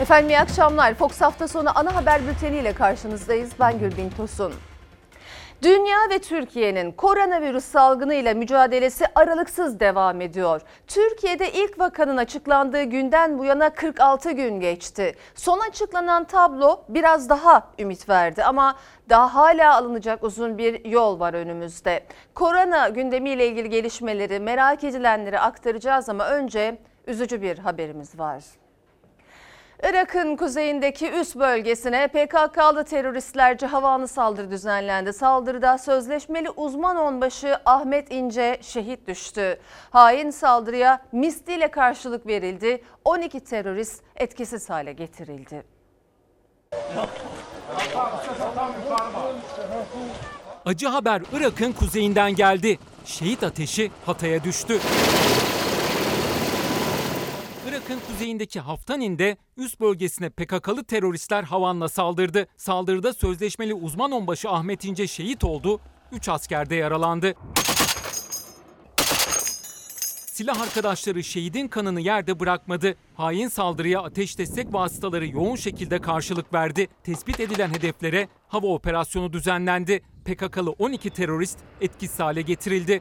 Efendim iyi akşamlar. Fox hafta sonu ana haber bülteniyle karşınızdayız. Ben Gülbin Tosun. Dünya ve Türkiye'nin koronavirüs salgınıyla mücadelesi aralıksız devam ediyor. Türkiye'de ilk vakanın açıklandığı günden bu yana 46 gün geçti. Son açıklanan tablo biraz daha ümit verdi ama daha hala alınacak uzun bir yol var önümüzde. Korona gündemiyle ilgili gelişmeleri merak edilenleri aktaracağız ama önce üzücü bir haberimiz var. Irak'ın kuzeyindeki üst bölgesine PKK'lı teröristlerce havalı saldırı düzenlendi. Saldırıda sözleşmeli uzman onbaşı Ahmet İnce şehit düştü. Hain saldırıya misliyle karşılık verildi. 12 terörist etkisiz hale getirildi. Acı haber Irak'ın kuzeyinden geldi. Şehit ateşi Hatay'a düştü. Irak'ın kuzeyindeki Haftanin'de üst bölgesine PKK'lı teröristler havanla saldırdı. Saldırıda sözleşmeli uzman onbaşı Ahmet İnce şehit oldu, 3 asker de yaralandı. Silah arkadaşları şehidin kanını yerde bırakmadı. Hain saldırıya ateş destek vasıtaları yoğun şekilde karşılık verdi. Tespit edilen hedeflere hava operasyonu düzenlendi. PKK'lı 12 terörist etkisiz hale getirildi.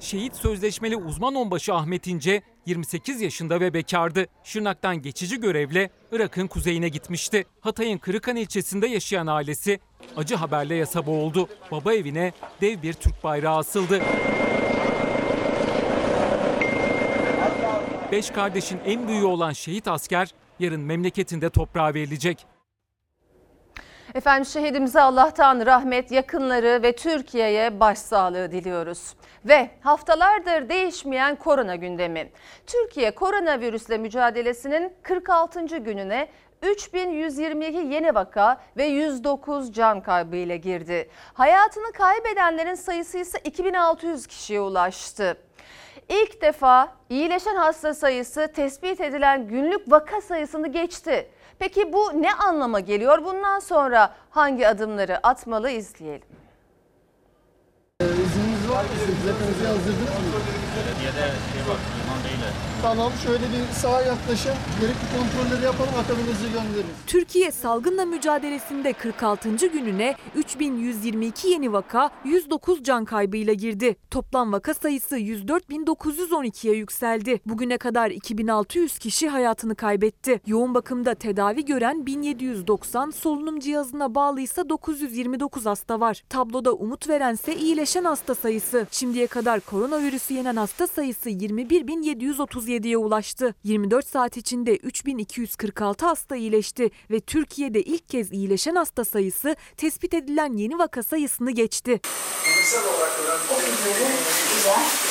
Şehit sözleşmeli uzman onbaşı Ahmet İnce 28 yaşında ve bekardı. Şırnak'tan geçici görevle Irak'ın kuzeyine gitmişti. Hatay'ın Kırıkan ilçesinde yaşayan ailesi acı haberle yasa boğuldu. Baba evine dev bir Türk bayrağı asıldı. Beş kardeşin en büyüğü olan şehit asker yarın memleketinde toprağa verilecek. Efendim şehidimize Allah'tan rahmet, yakınları ve Türkiye'ye başsağlığı diliyoruz. Ve haftalardır değişmeyen korona gündemi. Türkiye koronavirüsle mücadelesinin 46. gününe 3122 yeni vaka ve 109 can kaybı ile girdi. Hayatını kaybedenlerin sayısı ise 2600 kişiye ulaştı. İlk defa iyileşen hasta sayısı tespit edilen günlük vaka sayısını geçti. Peki bu ne anlama geliyor? Bundan sonra hangi adımları atmalı izleyelim. İzniniz var mı? Plakınızı yazdırdık mı? Tamam şöyle bir sağa yaklaşın. Gerekli kontrolleri yapalım akabinizi göndeririz. Türkiye salgınla mücadelesinde 46. gününe 3122 yeni vaka, 109 can kaybıyla girdi. Toplam vaka sayısı 104.912'ye yükseldi. Bugüne kadar 2600 kişi hayatını kaybetti. Yoğun bakımda tedavi gören 1790, solunum cihazına bağlıysa 929 hasta var. Tabloda umut verense iyileşen hasta sayısı. Şimdiye kadar koronavirüsü yenen hasta sayısı 21.737'ye ulaştı. 24 saat içinde 3246 hasta iyileşti ve Türkiye'de ilk kez iyileşen hasta sayısı tespit edilen yeni vaka sayısını geçti.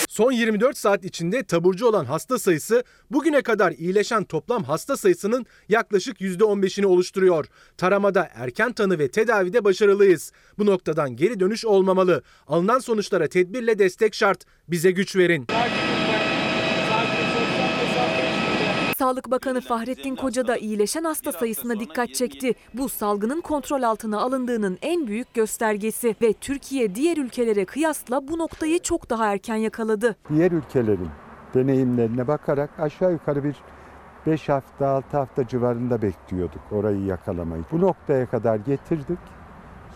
Son 24 saat içinde taburcu olan hasta sayısı bugüne kadar iyileşen toplam hasta sayısının yaklaşık %15'ini oluşturuyor. Taramada erken tanı ve tedavide başarılıyız. Bu noktadan geri dönüş olmamalı. Alınan sonuçlara tedbirle destek şart. Bize güç verin. Sağlık Bakanı Fahrettin Koca da iyileşen hasta sayısına dikkat çekti. Bu salgının kontrol altına alındığının en büyük göstergesi ve Türkiye diğer ülkelere kıyasla bu noktayı çok daha erken yakaladı. diğer ülkelerin deneyimlerine bakarak aşağı yukarı bir 5 hafta 6 hafta civarında bekliyorduk orayı yakalamayı. Bu noktaya kadar getirdik.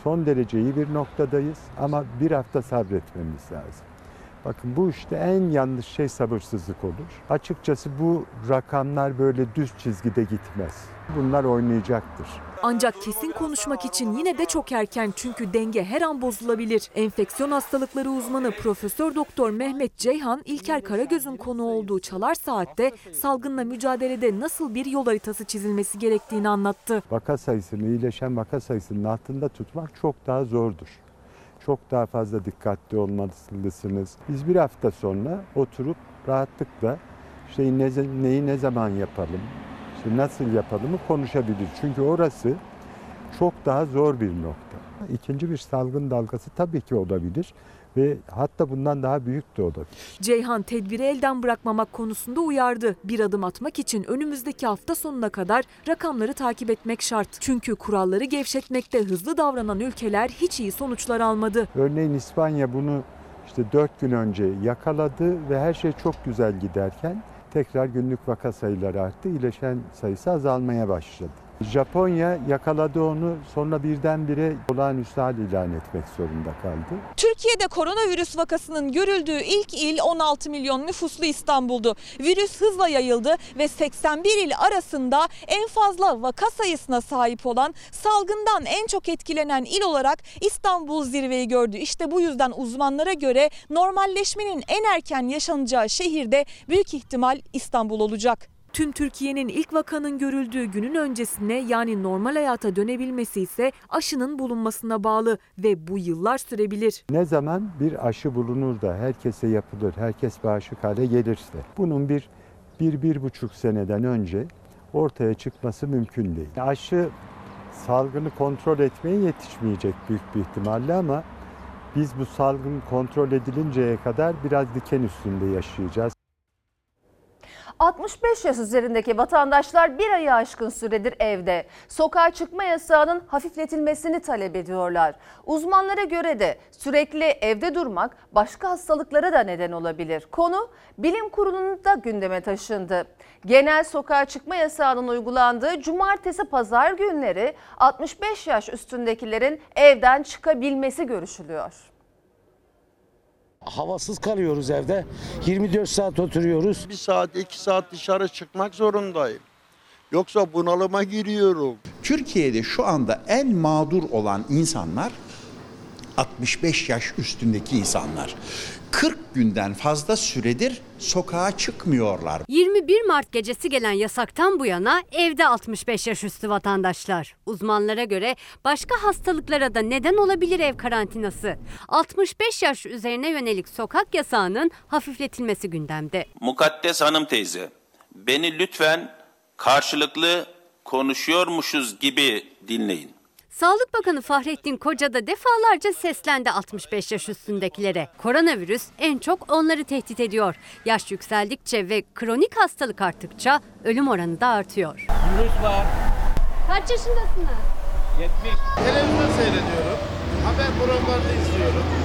Son derece iyi bir noktadayız ama bir hafta sabretmemiz lazım. Bakın bu işte en yanlış şey sabırsızlık olur. Açıkçası bu rakamlar böyle düz çizgide gitmez. Bunlar oynayacaktır. Ancak kesin konuşmak için yine de çok erken çünkü denge her an bozulabilir. Enfeksiyon hastalıkları uzmanı Profesör Doktor Mehmet Ceyhan İlker Karagöz'ün konu olduğu Çalar Saat'te salgınla mücadelede nasıl bir yol haritası çizilmesi gerektiğini anlattı. Vaka sayısını, iyileşen vaka sayısının altında tutmak çok daha zordur. Çok daha fazla dikkatli olmalısınız. Biz bir hafta sonra oturup rahatlıkla işte ne, neyi ne zaman yapalım, işte nasıl yapalımı konuşabilir. Çünkü orası çok daha zor bir nokta. İkinci bir salgın dalgası tabii ki olabilir ve hatta bundan daha büyük de olabilir. Ceyhan tedbiri elden bırakmamak konusunda uyardı. Bir adım atmak için önümüzdeki hafta sonuna kadar rakamları takip etmek şart. Çünkü kuralları gevşetmekte hızlı davranan ülkeler hiç iyi sonuçlar almadı. Örneğin İspanya bunu işte 4 gün önce yakaladı ve her şey çok güzel giderken tekrar günlük vaka sayıları arttı. İyileşen sayısı azalmaya başladı. Japonya yakaladı onu sonra birdenbire olağanüstü hal ilan etmek zorunda kaldı. Türkiye'de koronavirüs vakasının görüldüğü ilk il 16 milyon nüfuslu İstanbul'du. Virüs hızla yayıldı ve 81 il arasında en fazla vaka sayısına sahip olan salgından en çok etkilenen il olarak İstanbul zirveyi gördü. İşte bu yüzden uzmanlara göre normalleşmenin en erken yaşanacağı şehirde büyük ihtimal İstanbul olacak. Tüm Türkiye'nin ilk vakanın görüldüğü günün öncesine yani normal hayata dönebilmesi ise aşının bulunmasına bağlı ve bu yıllar sürebilir. Ne zaman bir aşı bulunur da herkese yapılır, herkes bağışık hale gelirse bunun bir, bir, bir buçuk seneden önce ortaya çıkması mümkün değil. Aşı salgını kontrol etmeye yetişmeyecek büyük bir ihtimalle ama biz bu salgın kontrol edilinceye kadar biraz diken üstünde yaşayacağız. 65 yaş üzerindeki vatandaşlar bir ayı aşkın süredir evde. Sokağa çıkma yasağının hafifletilmesini talep ediyorlar. Uzmanlara göre de sürekli evde durmak başka hastalıklara da neden olabilir. Konu bilim kurulunda gündeme taşındı. Genel sokağa çıkma yasağının uygulandığı cumartesi pazar günleri 65 yaş üstündekilerin evden çıkabilmesi görüşülüyor. Havasız kalıyoruz evde. 24 saat oturuyoruz. Bir saat, iki saat dışarı çıkmak zorundayım. Yoksa bunalıma giriyorum. Türkiye'de şu anda en mağdur olan insanlar 65 yaş üstündeki insanlar. 40 günden fazla süredir sokağa çıkmıyorlar. 21 Mart gecesi gelen yasaktan bu yana evde 65 yaş üstü vatandaşlar. Uzmanlara göre başka hastalıklara da neden olabilir ev karantinası. 65 yaş üzerine yönelik sokak yasağının hafifletilmesi gündemde. Mukaddes hanım teyze, beni lütfen karşılıklı konuşuyormuşuz gibi dinleyin. Sağlık Bakanı Fahrettin Koca da defalarca seslendi 65 yaş üstündekilere. Koronavirüs en çok onları tehdit ediyor. Yaş yükseldikçe ve kronik hastalık arttıkça ölüm oranı da artıyor. Virüs var. Kaç yaşındasınız? 70. Televizyon seyrediyorum. Haber programlarını izliyorum.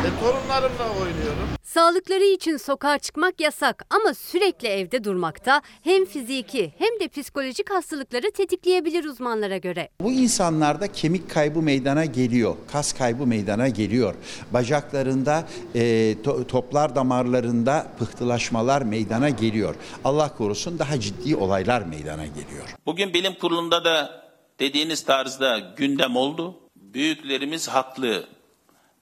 E, torunlarımla oynuyorum. Sağlıkları için sokağa çıkmak yasak ama sürekli evde durmakta hem fiziki hem de psikolojik hastalıkları tetikleyebilir uzmanlara göre. Bu insanlarda kemik kaybı meydana geliyor, kas kaybı meydana geliyor. Bacaklarında, e, to- toplar damarlarında pıhtılaşmalar meydana geliyor. Allah korusun daha ciddi olaylar meydana geliyor. Bugün bilim kurulunda da dediğiniz tarzda gündem oldu. Büyüklerimiz haklı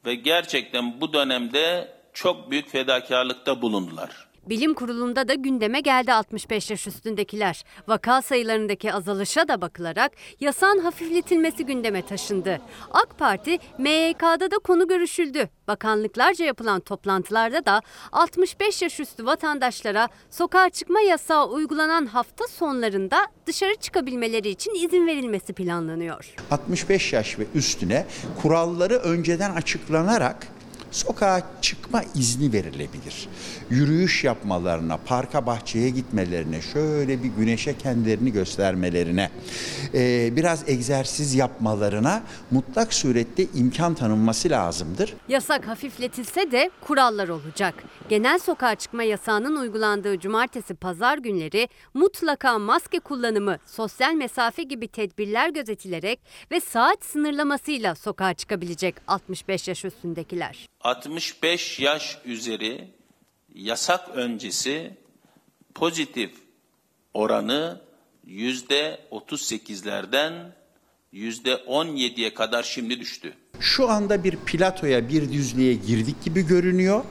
ve gerçekten bu dönemde çok büyük fedakarlıkta bulundular. Bilim kurulunda da gündeme geldi 65 yaş üstündekiler. Vaka sayılarındaki azalışa da bakılarak yasağın hafifletilmesi gündeme taşındı. AK Parti MYK'da da konu görüşüldü. Bakanlıklarca yapılan toplantılarda da 65 yaş üstü vatandaşlara sokağa çıkma yasağı uygulanan hafta sonlarında dışarı çıkabilmeleri için izin verilmesi planlanıyor. 65 yaş ve üstüne kuralları önceden açıklanarak sokağa çıkma izni verilebilir. Yürüyüş yapmalarına, parka bahçeye gitmelerine, şöyle bir güneşe kendilerini göstermelerine, eee, biraz egzersiz yapmalarına mutlak surette imkan tanınması lazımdır. Yasak hafifletilse de kurallar olacak. Genel sokağa çıkma yasağının uygulandığı cumartesi pazar günleri mutlaka maske kullanımı, sosyal mesafe gibi tedbirler gözetilerek ve saat sınırlamasıyla sokağa çıkabilecek 65 yaş üstündekiler. 65 yaş üzeri yasak öncesi pozitif oranı yüzde 38'lerden yüzde 17'ye kadar şimdi düştü. Şu anda bir platoya, bir düzlüğe girdik gibi görünüyor.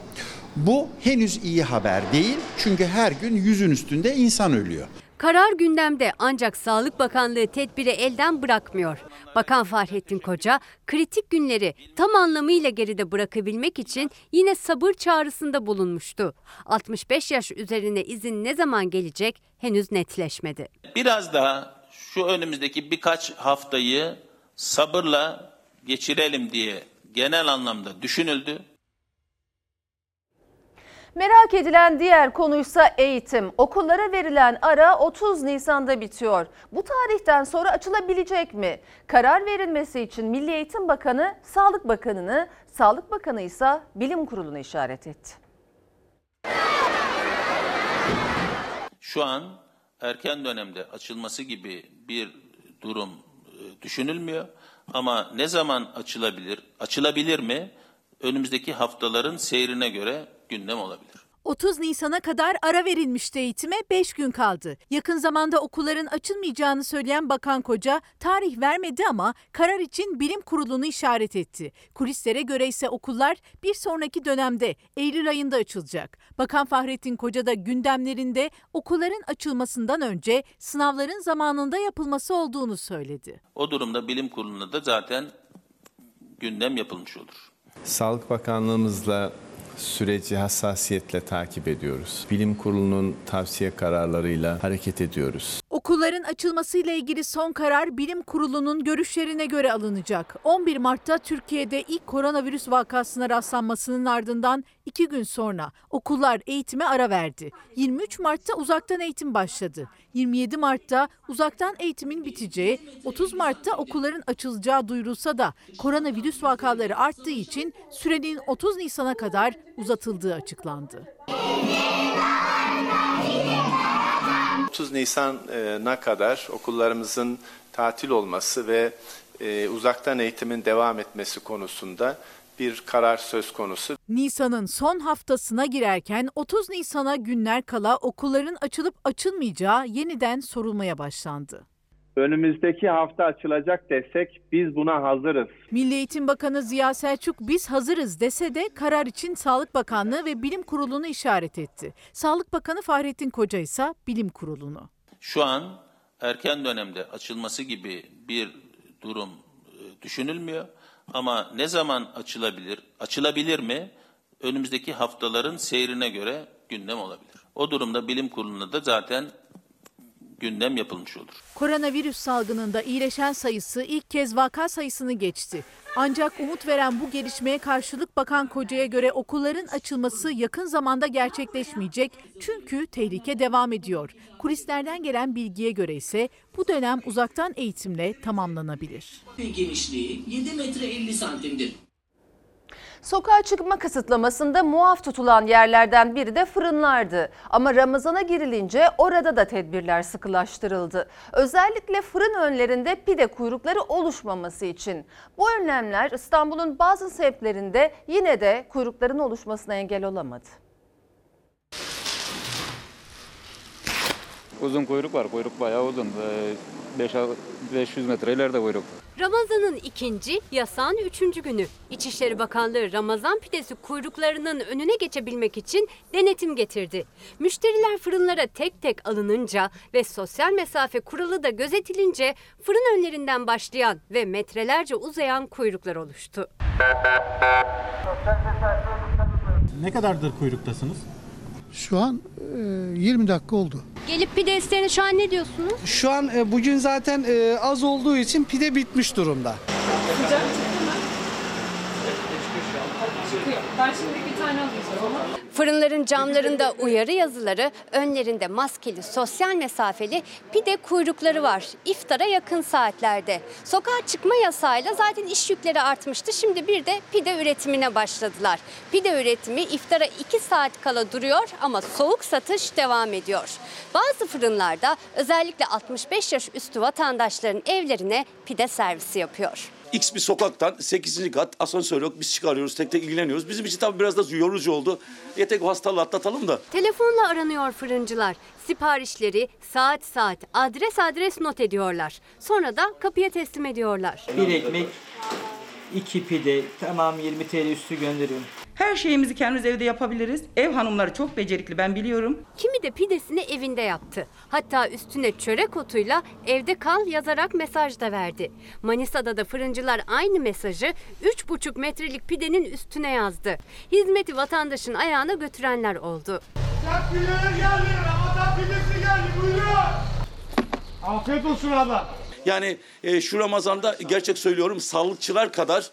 Bu henüz iyi haber değil çünkü her gün yüzün üstünde insan ölüyor. Karar gündemde ancak Sağlık Bakanlığı tedbiri elden bırakmıyor. Bakan Fahrettin Koca kritik günleri tam anlamıyla geride bırakabilmek için yine sabır çağrısında bulunmuştu. 65 yaş üzerine izin ne zaman gelecek henüz netleşmedi. Biraz daha şu önümüzdeki birkaç haftayı sabırla geçirelim diye genel anlamda düşünüldü. Merak edilen diğer konuysa eğitim. Okullara verilen ara 30 Nisan'da bitiyor. Bu tarihten sonra açılabilecek mi? Karar verilmesi için Milli Eğitim Bakanı, Sağlık Bakanı'nı, Sağlık Bakanı ise Bilim Kurulu'nu işaret etti. Şu an erken dönemde açılması gibi bir durum e, düşünülmüyor. Ama ne zaman açılabilir, açılabilir mi? Önümüzdeki haftaların seyrine göre gündem olabilir. 30 Nisan'a kadar ara verilmişti eğitime 5 gün kaldı. Yakın zamanda okulların açılmayacağını söyleyen Bakan Koca tarih vermedi ama karar için bilim kurulunu işaret etti. Kulislere göre ise okullar bir sonraki dönemde Eylül ayında açılacak. Bakan Fahrettin Koca da gündemlerinde okulların açılmasından önce sınavların zamanında yapılması olduğunu söyledi. O durumda bilim kuruluna da zaten gündem yapılmış olur. Sağlık Bakanlığımızla süreci hassasiyetle takip ediyoruz. Bilim Kurulu'nun tavsiye kararlarıyla hareket ediyoruz. Okulların açılmasıyla ilgili son karar bilim kurulunun görüşlerine göre alınacak. 11 Mart'ta Türkiye'de ilk koronavirüs vakasına rastlanmasının ardından iki gün sonra okullar eğitime ara verdi. 23 Mart'ta uzaktan eğitim başladı. 27 Mart'ta uzaktan eğitimin biteceği, 30 Mart'ta okulların açılacağı duyurulsa da koronavirüs vakaları arttığı için sürenin 30 Nisan'a kadar uzatıldığı açıklandı. 30 Nisan'a kadar okullarımızın tatil olması ve e, uzaktan eğitimin devam etmesi konusunda bir karar söz konusu. Nisan'ın son haftasına girerken 30 Nisan'a günler kala okulların açılıp açılmayacağı yeniden sorulmaya başlandı. Önümüzdeki hafta açılacak desek biz buna hazırız. Milli Eğitim Bakanı Ziya Selçuk biz hazırız dese de karar için Sağlık Bakanlığı ve Bilim Kurulu'nu işaret etti. Sağlık Bakanı Fahrettin Koca ise Bilim Kurulu'nu. Şu an erken dönemde açılması gibi bir durum e, düşünülmüyor. Ama ne zaman açılabilir, açılabilir mi? Önümüzdeki haftaların seyrine göre gündem olabilir. O durumda bilim kuruluna da zaten gündem yapılmış olur. Koronavirüs salgınında iyileşen sayısı ilk kez vaka sayısını geçti. Ancak umut veren bu gelişmeye karşılık Bakan Koca'ya göre okulların açılması yakın zamanda gerçekleşmeyecek çünkü tehlike devam ediyor. Kulislerden gelen bilgiye göre ise bu dönem uzaktan eğitimle tamamlanabilir. genişliği 7 metre 50 santimdir. Sokağa çıkma kısıtlamasında muaf tutulan yerlerden biri de fırınlardı. Ama Ramazan'a girilince orada da tedbirler sıkılaştırıldı. Özellikle fırın önlerinde pide kuyrukları oluşmaması için. Bu önlemler İstanbul'un bazı semtlerinde yine de kuyrukların oluşmasına engel olamadı. Uzun kuyruk var. Kuyruk bayağı uzun. Ee, 5 500 metre ileride kuyruk. Ramazan'ın ikinci, yasağın üçüncü günü. İçişleri Bakanlığı Ramazan pidesi kuyruklarının önüne geçebilmek için denetim getirdi. Müşteriler fırınlara tek tek alınınca ve sosyal mesafe kuralı da gözetilince fırın önlerinden başlayan ve metrelerce uzayan kuyruklar oluştu. Ne kadardır kuyruktasınız? Şu an e, 20 dakika oldu. Gelip pide isteyene şu an ne diyorsunuz? Şu an e, bugün zaten e, az olduğu için pide bitmiş durumda. Sıcak çıktı mı? Çıkıyor. Ben şimdi Fırınların camlarında uyarı yazıları, önlerinde maskeli, sosyal mesafeli pide kuyrukları var. İftara yakın saatlerde. Sokağa çıkma yasağıyla zaten iş yükleri artmıştı. Şimdi bir de pide üretimine başladılar. Pide üretimi iftara 2 saat kala duruyor ama soğuk satış devam ediyor. Bazı fırınlarda özellikle 65 yaş üstü vatandaşların evlerine pide servisi yapıyor. X bir sokaktan 8. kat asansör yok biz çıkarıyoruz tek tek ilgileniyoruz. Bizim için tabii biraz da yorucu oldu. Yetek o hastalığı atlatalım da. Telefonla aranıyor fırıncılar. Siparişleri saat saat, adres adres not ediyorlar. Sonra da kapıya teslim ediyorlar. Bir ekmek, iki pide, tamam 20 TL üstü gönderiyorum. Her şeyimizi kendimiz evde yapabiliriz. Ev hanımları çok becerikli ben biliyorum. Kimi de pidesini evinde yaptı. Hatta üstüne çörek otuyla evde kal yazarak mesaj da verdi. Manisa'da da fırıncılar aynı mesajı 3,5 metrelik pidenin üstüne yazdı. Hizmeti vatandaşın ayağına götürenler oldu. geldi, Ramazan pidesi geldi, buyurun. Afiyet olsun abla. Yani e, şu Ramazan'da gerçek söylüyorum sağlıkçılar kadar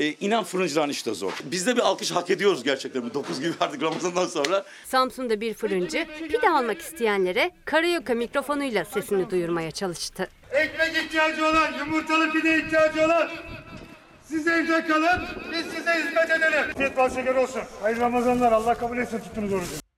e, inan fırıncıların işte zor. Biz de bir alkış hak ediyoruz gerçekten. 9 gibi artık Ramazan'dan sonra. Samsun'da bir fırıncı pide almak isteyenlere karaoke mikrofonuyla sesini duyurmaya çalıştı. Ekmek ihtiyacı olan, yumurtalı pide ihtiyacı olan siz evde kalın, biz size hizmet edelim. Afiyet bal şeker olsun. Hayırlı Ramazanlar, Allah kabul etsin tuttuğunuz orucu.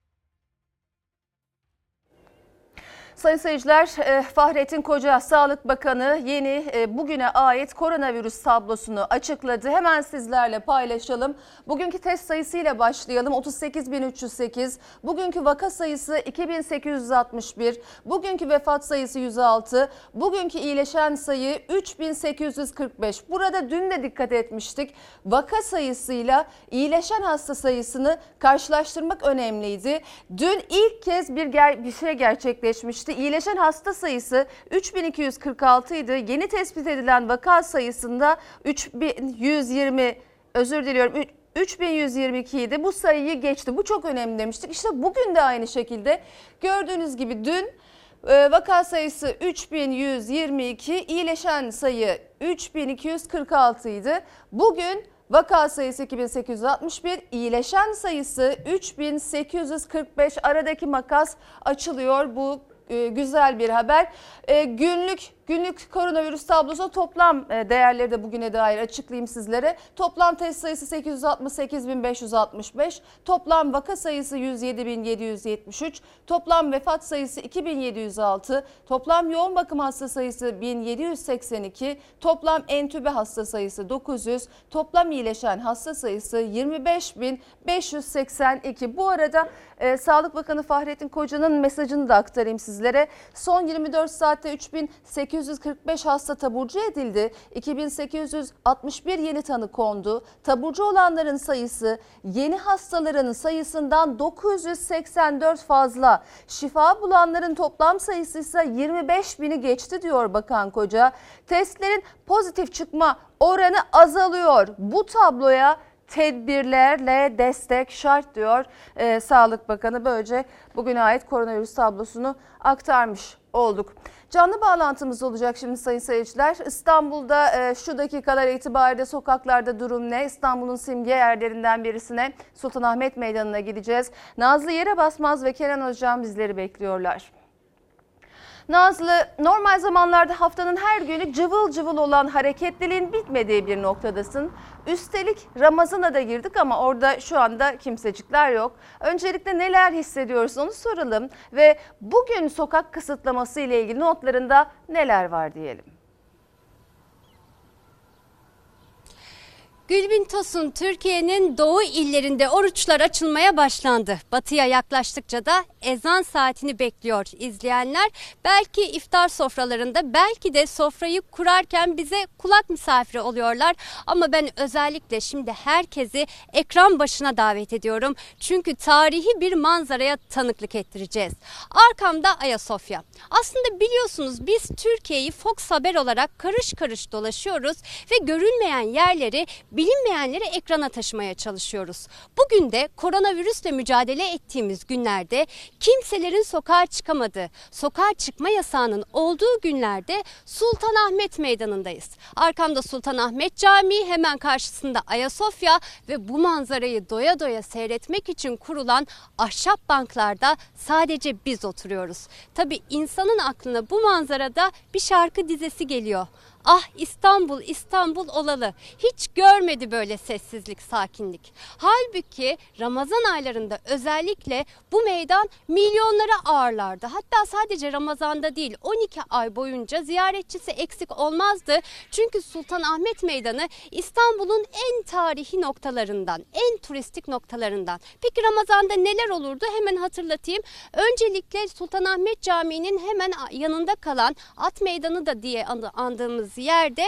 Sayın seyirciler, e, Fahrettin Koca Sağlık Bakanı yeni e, bugüne ait koronavirüs tablosunu açıkladı. Hemen sizlerle paylaşalım. Bugünkü test sayısıyla başlayalım. 38.308. Bugünkü vaka sayısı 2861. Bugünkü vefat sayısı 106. Bugünkü iyileşen sayı 3845. Burada dün de dikkat etmiştik. Vaka sayısıyla iyileşen hasta sayısını karşılaştırmak önemliydi. Dün ilk kez bir, ger- bir şey gerçekleşmişti. İyileşen hasta sayısı 3246 idi. Yeni tespit edilen vaka sayısında 3120 özür diliyorum 3122 idi. Bu sayıyı geçti. Bu çok önemli demiştik. İşte bugün de aynı şekilde gördüğünüz gibi dün e, vaka sayısı 3122, iyileşen sayı 3246 idi. Bugün vaka sayısı 2861, iyileşen sayısı 3845. Aradaki makas açılıyor. Bu güzel bir haber. E, günlük günlük koronavirüs tablosu toplam e, değerleri de bugüne dair açıklayayım sizlere. Toplam test sayısı 868.565, toplam vaka sayısı 107.773, toplam vefat sayısı 2706, toplam yoğun bakım hasta sayısı 1782, toplam entübe hasta sayısı 900, toplam iyileşen hasta sayısı 25.582. Bu arada e, Sağlık Bakanı Fahrettin Koca'nın mesajını da aktarayım sizlere. Son 24 saatte 3845 hasta taburcu edildi. 2861 yeni tanı kondu. Taburcu olanların sayısı yeni hastaların sayısından 984 fazla. Şifa bulanların toplam sayısı ise 25 bini geçti diyor Bakan Koca. Testlerin pozitif çıkma oranı azalıyor. Bu tabloya tedbirlerle destek şart diyor e, Sağlık Bakanı. Böylece bugüne ait koronavirüs tablosunu aktarmış olduk. Canlı bağlantımız olacak şimdi sayın seyirciler. İstanbul'da e, şu dakikalar itibariyle sokaklarda durum ne? İstanbul'un simge yerlerinden birisine Sultanahmet Meydanı'na gideceğiz. Nazlı Yere Basmaz ve Kenan Hocam bizleri bekliyorlar. Nazlı normal zamanlarda haftanın her günü cıvıl cıvıl olan hareketliliğin bitmediği bir noktadasın. Üstelik Ramazan'a da girdik ama orada şu anda kimsecikler yok. Öncelikle neler hissediyoruz onu soralım ve bugün sokak kısıtlaması ile ilgili notlarında neler var diyelim. Gülbin Tosun Türkiye'nin doğu illerinde oruçlar açılmaya başlandı. Batıya yaklaştıkça da ezan saatini bekliyor izleyenler. Belki iftar sofralarında belki de sofrayı kurarken bize kulak misafiri oluyorlar. Ama ben özellikle şimdi herkesi ekran başına davet ediyorum. Çünkü tarihi bir manzaraya tanıklık ettireceğiz. Arkamda Ayasofya. Aslında biliyorsunuz biz Türkiye'yi Fox Haber olarak karış karış dolaşıyoruz ve görülmeyen yerleri bilinmeyenleri ekrana taşımaya çalışıyoruz. Bugün de koronavirüsle mücadele ettiğimiz günlerde kimselerin sokağa çıkamadığı, sokağa çıkma yasağının olduğu günlerde Sultanahmet Meydanı'ndayız. Arkamda Sultanahmet Camii, hemen karşısında Ayasofya ve bu manzarayı doya doya seyretmek için kurulan ahşap banklarda sadece biz oturuyoruz. Tabi insanın aklına bu manzarada bir şarkı dizesi geliyor. Ah İstanbul İstanbul olalı. Hiç görmedi böyle sessizlik, sakinlik. Halbuki Ramazan aylarında özellikle bu meydan milyonlara ağırlardı. Hatta sadece Ramazan'da değil 12 ay boyunca ziyaretçisi eksik olmazdı. Çünkü Sultanahmet Meydanı İstanbul'un en tarihi noktalarından, en turistik noktalarından. Peki Ramazan'da neler olurdu? Hemen hatırlatayım. Öncelikle Sultanahmet Camii'nin hemen yanında kalan At Meydanı da diye andığımız yerde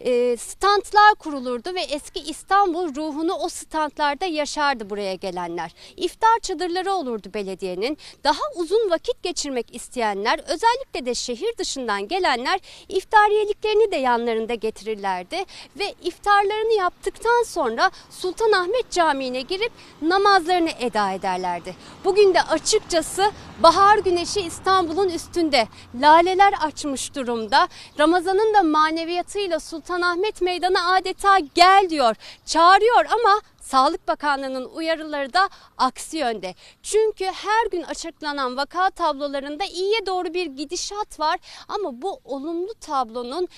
e, standlar kurulurdu ve eski İstanbul ruhunu o standlarda yaşardı buraya gelenler. İftar çadırları olurdu belediyenin. Daha uzun vakit geçirmek isteyenler özellikle de şehir dışından gelenler iftariyeliklerini de yanlarında getirirlerdi ve iftarlarını yaptıktan sonra Sultanahmet Camii'ne girip namazlarını eda ederlerdi. Bugün de açıkçası bahar güneşi İstanbul'un üstünde. Laleler açmış durumda. Ramazan'ın da maneviyatıyla Sultanahmet Meydanı adeta gel diyor, çağırıyor ama Sağlık Bakanlığı'nın uyarıları da aksi yönde. Çünkü her gün açıklanan vaka tablolarında iyiye doğru bir gidişat var ama bu olumlu tablonun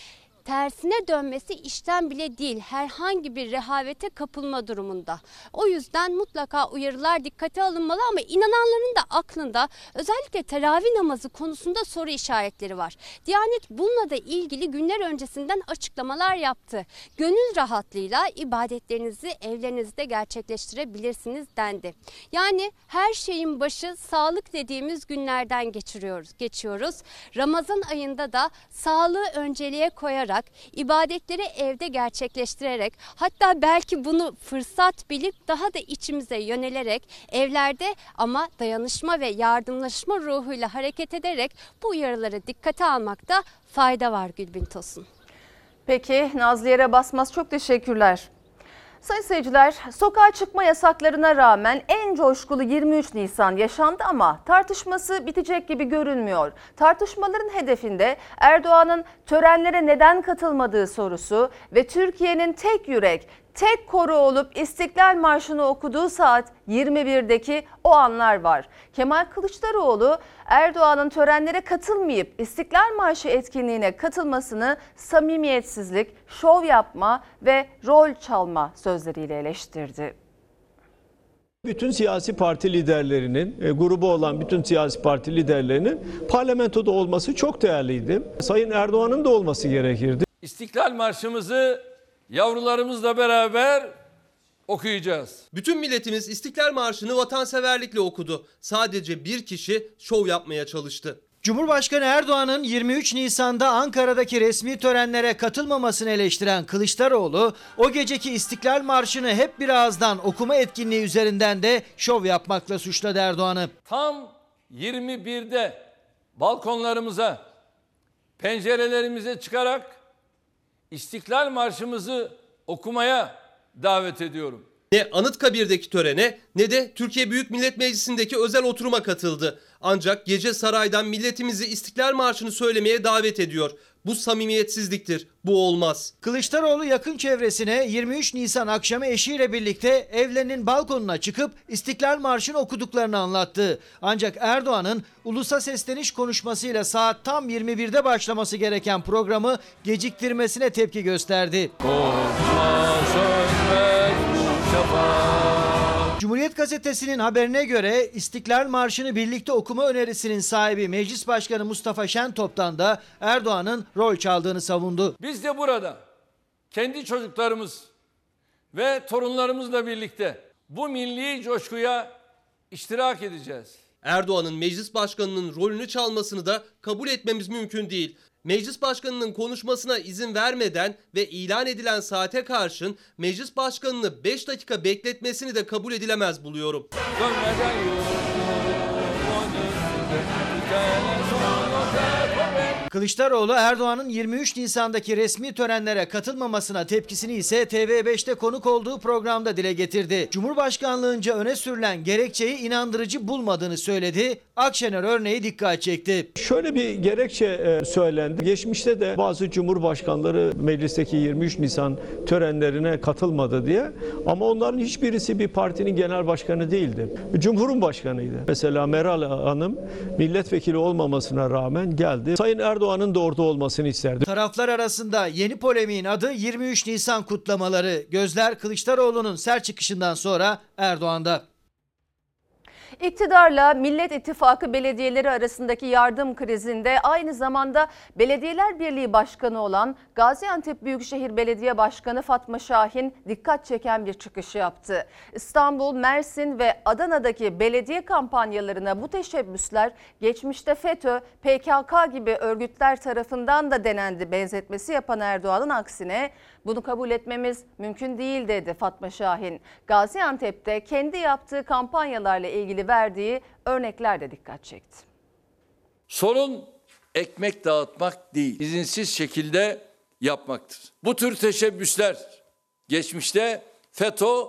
tersine dönmesi işten bile değil herhangi bir rehavete kapılma durumunda. O yüzden mutlaka uyarılar dikkate alınmalı ama inananların da aklında özellikle teravih namazı konusunda soru işaretleri var. Diyanet bununla da ilgili günler öncesinden açıklamalar yaptı. Gönül rahatlığıyla ibadetlerinizi evlerinizde gerçekleştirebilirsiniz dendi. Yani her şeyin başı sağlık dediğimiz günlerden geçiriyoruz, geçiyoruz. Ramazan ayında da sağlığı önceliğe koyarak ibadetleri evde gerçekleştirerek hatta belki bunu fırsat bilip daha da içimize yönelerek evlerde ama dayanışma ve yardımlaşma ruhuyla hareket ederek bu uyarıları dikkate almakta fayda var Gülbin Tosun. Peki Nazlı Basmaz çok teşekkürler. Sayın seyirciler, sokağa çıkma yasaklarına rağmen en coşkulu 23 Nisan yaşandı ama tartışması bitecek gibi görünmüyor. Tartışmaların hedefinde Erdoğan'ın törenlere neden katılmadığı sorusu ve Türkiye'nin tek yürek, tek koru olup İstiklal Marşı'nı okuduğu saat 21'deki o anlar var. Kemal Kılıçdaroğlu Erdoğan'ın törenlere katılmayıp İstiklal Marşı etkinliğine katılmasını samimiyetsizlik, şov yapma ve rol çalma sözleriyle eleştirdi. Bütün siyasi parti liderlerinin, e, grubu olan bütün siyasi parti liderlerinin parlamentoda olması çok değerliydi. Sayın Erdoğan'ın da olması gerekirdi. İstiklal Marşımızı yavrularımızla beraber okuyacağız. Bütün milletimiz İstiklal Marşı'nı vatanseverlikle okudu. Sadece bir kişi şov yapmaya çalıştı. Cumhurbaşkanı Erdoğan'ın 23 Nisan'da Ankara'daki resmi törenlere katılmamasını eleştiren Kılıçdaroğlu, o geceki İstiklal Marşı'nı hep bir ağızdan okuma etkinliği üzerinden de şov yapmakla suçladı Erdoğan'ı. Tam 21'de balkonlarımıza, pencerelerimize çıkarak İstiklal Marşımızı okumaya davet ediyorum. Ne Anıtkabir'deki törene ne de Türkiye Büyük Millet Meclisi'ndeki özel oturuma katıldı. Ancak gece saraydan milletimizi İstiklal Marşı'nı söylemeye davet ediyor. Bu samimiyetsizliktir. Bu olmaz. Kılıçdaroğlu yakın çevresine 23 Nisan akşamı eşiyle birlikte evlerinin balkonuna çıkıp İstiklal Marşı'nı okuduklarını anlattı. Ancak Erdoğan'ın ulusa sesleniş konuşmasıyla saat tam 21'de başlaması gereken programı geciktirmesine tepki gösterdi. Cumhuriyet Gazetesi'nin haberine göre İstiklal Marşı'nı birlikte okuma önerisinin sahibi Meclis Başkanı Mustafa Şentop'tan da Erdoğan'ın rol çaldığını savundu. Biz de burada kendi çocuklarımız ve torunlarımızla birlikte bu milli coşkuya iştirak edeceğiz. Erdoğan'ın meclis başkanının rolünü çalmasını da kabul etmemiz mümkün değil. Meclis başkanının konuşmasına izin vermeden ve ilan edilen saate karşın meclis başkanını 5 dakika bekletmesini de kabul edilemez buluyorum. Kılıçdaroğlu Erdoğan'ın 23 Nisan'daki resmi törenlere katılmamasına tepkisini ise TV5'te konuk olduğu programda dile getirdi. Cumhurbaşkanlığınca öne sürülen gerekçeyi inandırıcı bulmadığını söyledi. Akşener örneği dikkat çekti. Şöyle bir gerekçe e, söylendi. Geçmişte de bazı cumhurbaşkanları meclisteki 23 Nisan törenlerine katılmadı diye. Ama onların hiçbirisi bir partinin genel başkanı değildi. Cumhurun başkanıydı. Mesela Meral Hanım milletvekili olmamasına rağmen geldi. Sayın Erdoğan'ın da orada olmasını isterdi. Taraflar arasında yeni polemiğin adı 23 Nisan kutlamaları. Gözler Kılıçdaroğlu'nun sert çıkışından sonra Erdoğan'da. İktidarla Millet İttifakı belediyeleri arasındaki yardım krizinde aynı zamanda Belediyeler Birliği Başkanı olan Gaziantep Büyükşehir Belediye Başkanı Fatma Şahin dikkat çeken bir çıkış yaptı. İstanbul, Mersin ve Adana'daki belediye kampanyalarına bu teşebbüsler geçmişte FETÖ, PKK gibi örgütler tarafından da denendi benzetmesi yapan Erdoğan'ın aksine bunu kabul etmemiz mümkün değil dedi Fatma Şahin. Gaziantep'te kendi yaptığı kampanyalarla ilgili verdiği örnekler de dikkat çekti. Sorun ekmek dağıtmak değil, izinsiz şekilde yapmaktır. Bu tür teşebbüsler geçmişte FETÖ